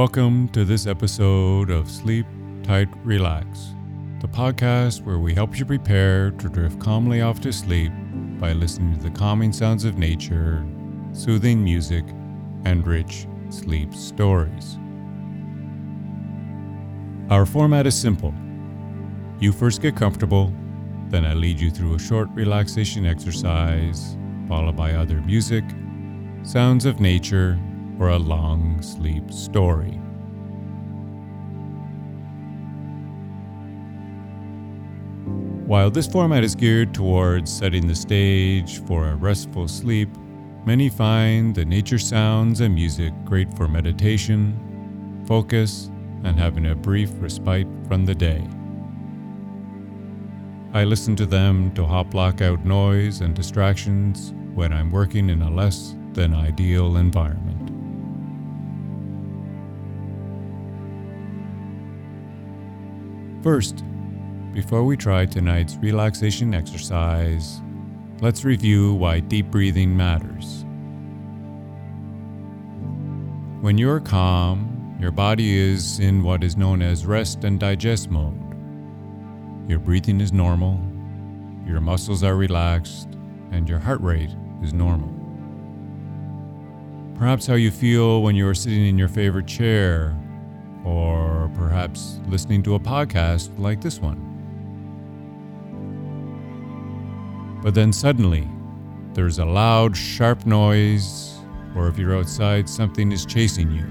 Welcome to this episode of Sleep Tight Relax, the podcast where we help you prepare to drift calmly off to sleep by listening to the calming sounds of nature, soothing music, and rich sleep stories. Our format is simple. You first get comfortable, then I lead you through a short relaxation exercise, followed by other music, sounds of nature, or a long sleep story. While this format is geared towards setting the stage for a restful sleep, many find the nature sounds and music great for meditation, focus, and having a brief respite from the day. I listen to them to help block out noise and distractions when I'm working in a less than ideal environment. First, before we try tonight's relaxation exercise, let's review why deep breathing matters. When you're calm, your body is in what is known as rest and digest mode. Your breathing is normal, your muscles are relaxed, and your heart rate is normal. Perhaps how you feel when you are sitting in your favorite chair or perhaps listening to a podcast like this one. But then suddenly, there's a loud, sharp noise, or if you're outside, something is chasing you.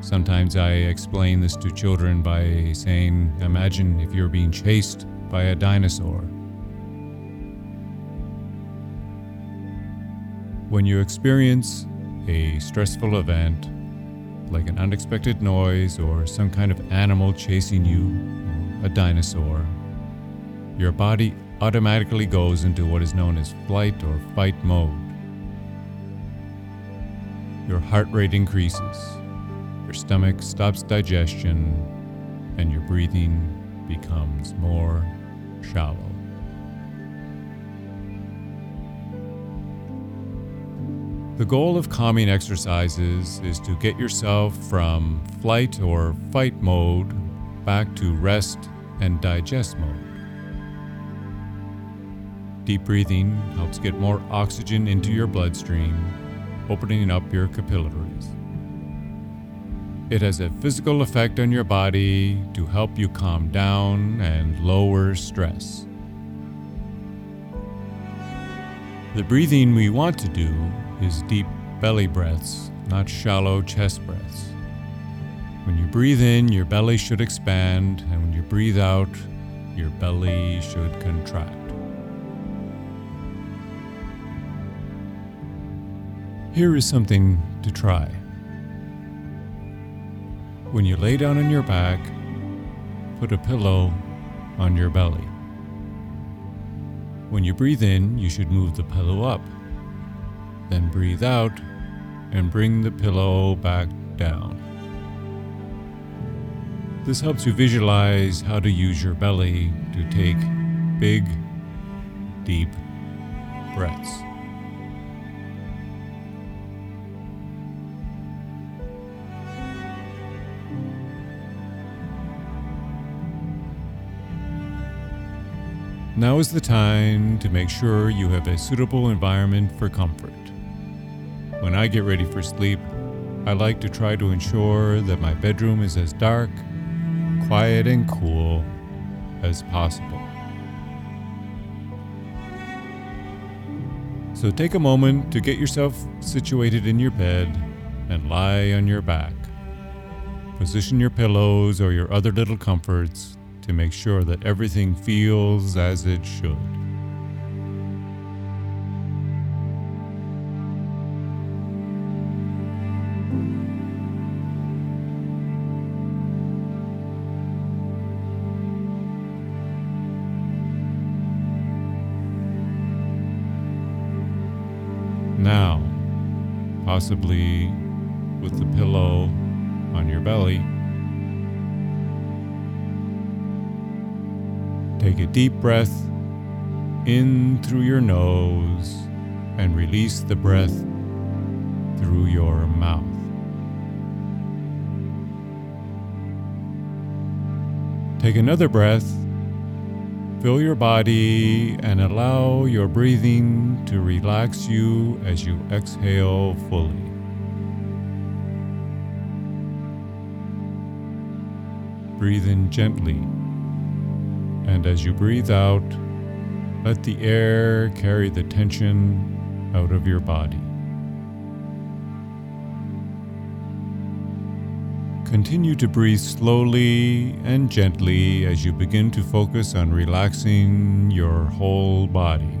Sometimes I explain this to children by saying, Imagine if you're being chased by a dinosaur. When you experience a stressful event, like an unexpected noise or some kind of animal chasing you, a dinosaur, your body automatically goes into what is known as flight or fight mode. Your heart rate increases, your stomach stops digestion, and your breathing becomes more shallow. The goal of calming exercises is to get yourself from flight or fight mode back to rest and digest mode. Deep breathing helps get more oxygen into your bloodstream, opening up your capillaries. It has a physical effect on your body to help you calm down and lower stress. The breathing we want to do is deep belly breaths, not shallow chest breaths. When you breathe in, your belly should expand, and when you breathe out, your belly should contract. Here is something to try. When you lay down on your back, put a pillow on your belly. When you breathe in, you should move the pillow up. Then breathe out and bring the pillow back down. This helps you visualize how to use your belly to take big, deep breaths. Now is the time to make sure you have a suitable environment for comfort. When I get ready for sleep, I like to try to ensure that my bedroom is as dark, quiet, and cool as possible. So take a moment to get yourself situated in your bed and lie on your back. Position your pillows or your other little comforts to make sure that everything feels as it should. Possibly with the pillow on your belly. Take a deep breath in through your nose and release the breath through your mouth. Take another breath, fill your body, and allow your breathing to relax you as you exhale fully. Breathe in gently, and as you breathe out, let the air carry the tension out of your body. Continue to breathe slowly and gently as you begin to focus on relaxing your whole body.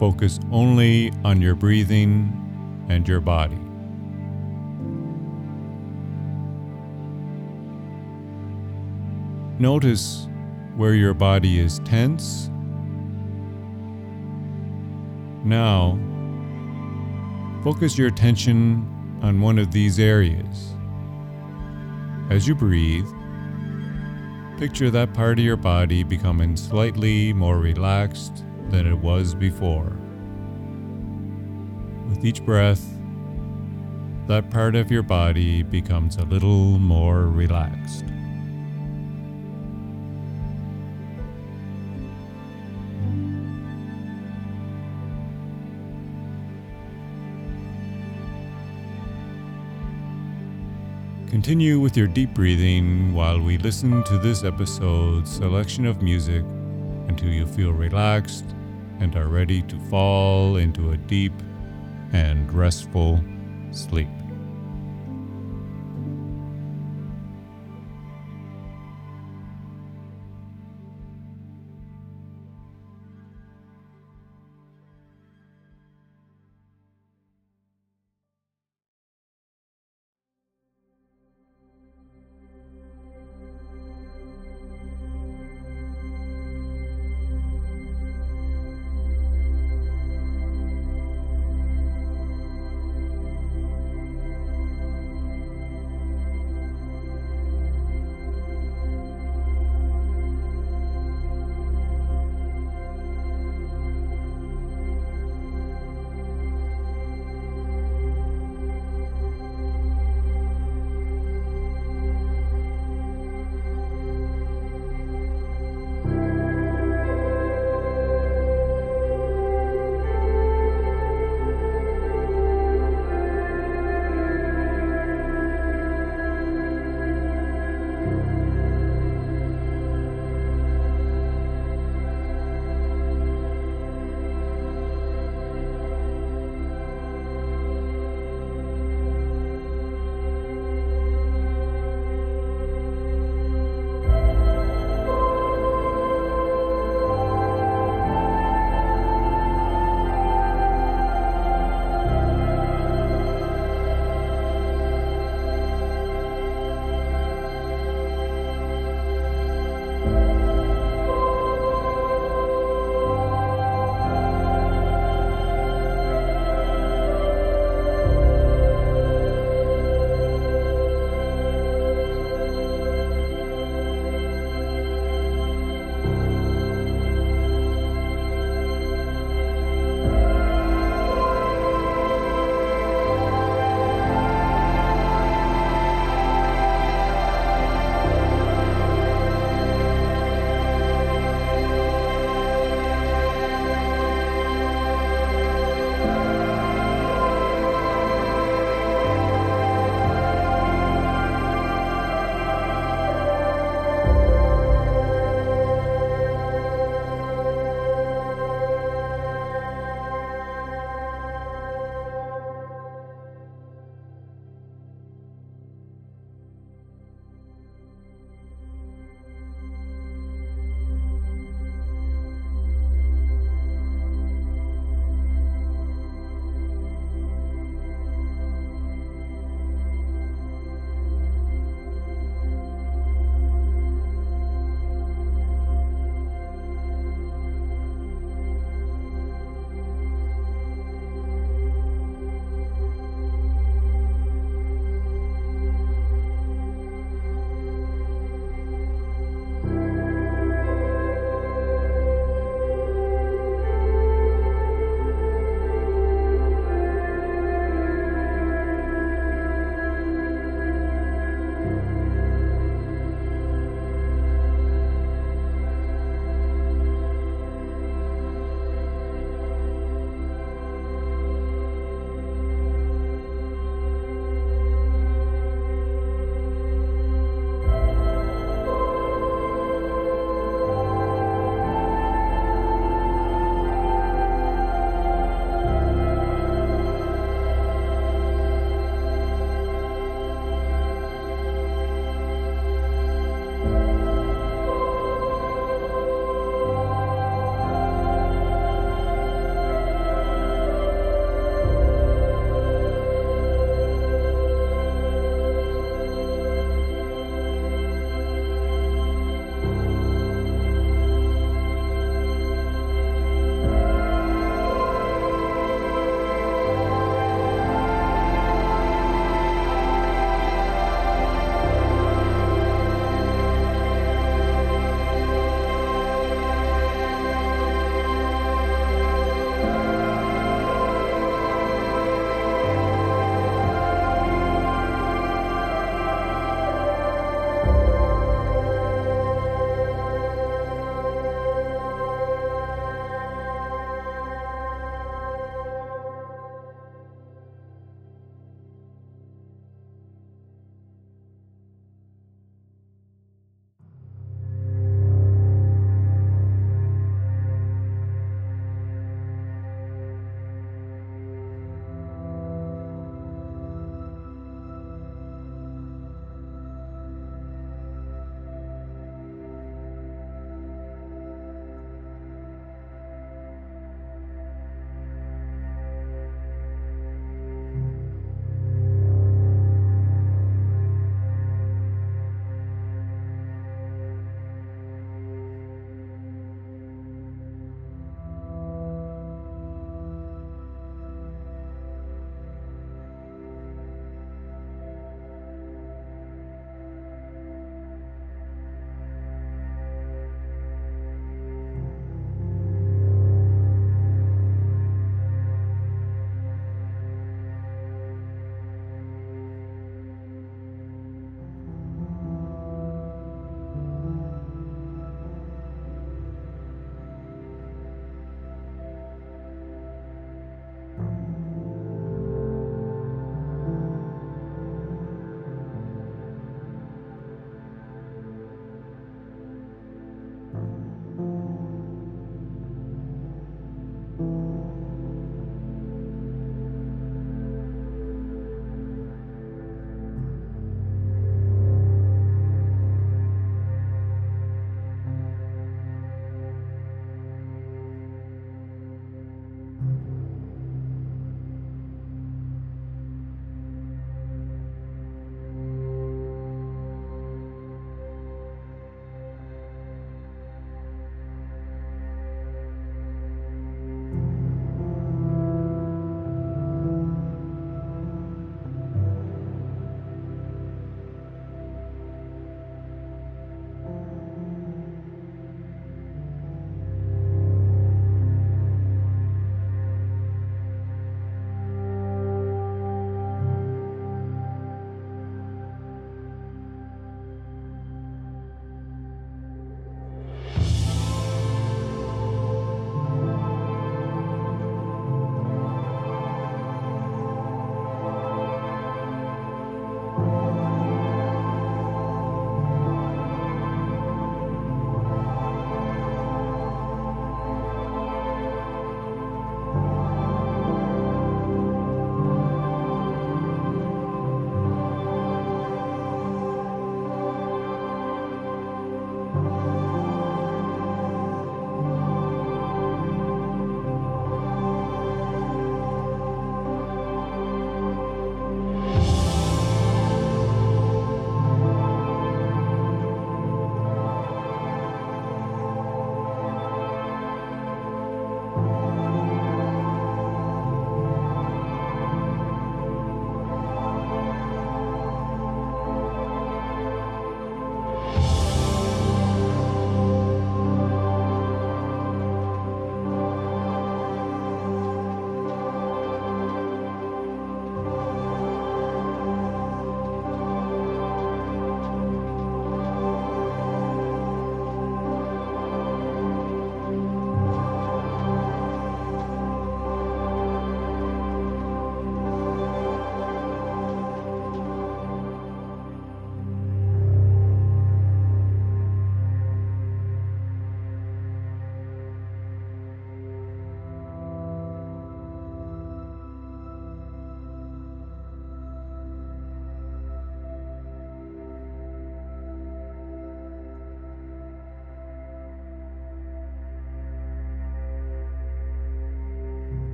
Focus only on your breathing and your body. Notice where your body is tense. Now, focus your attention on one of these areas. As you breathe, picture that part of your body becoming slightly more relaxed than it was before. With each breath, that part of your body becomes a little more relaxed. Continue with your deep breathing while we listen to this episode's selection of music until you feel relaxed and are ready to fall into a deep and restful sleep.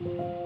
You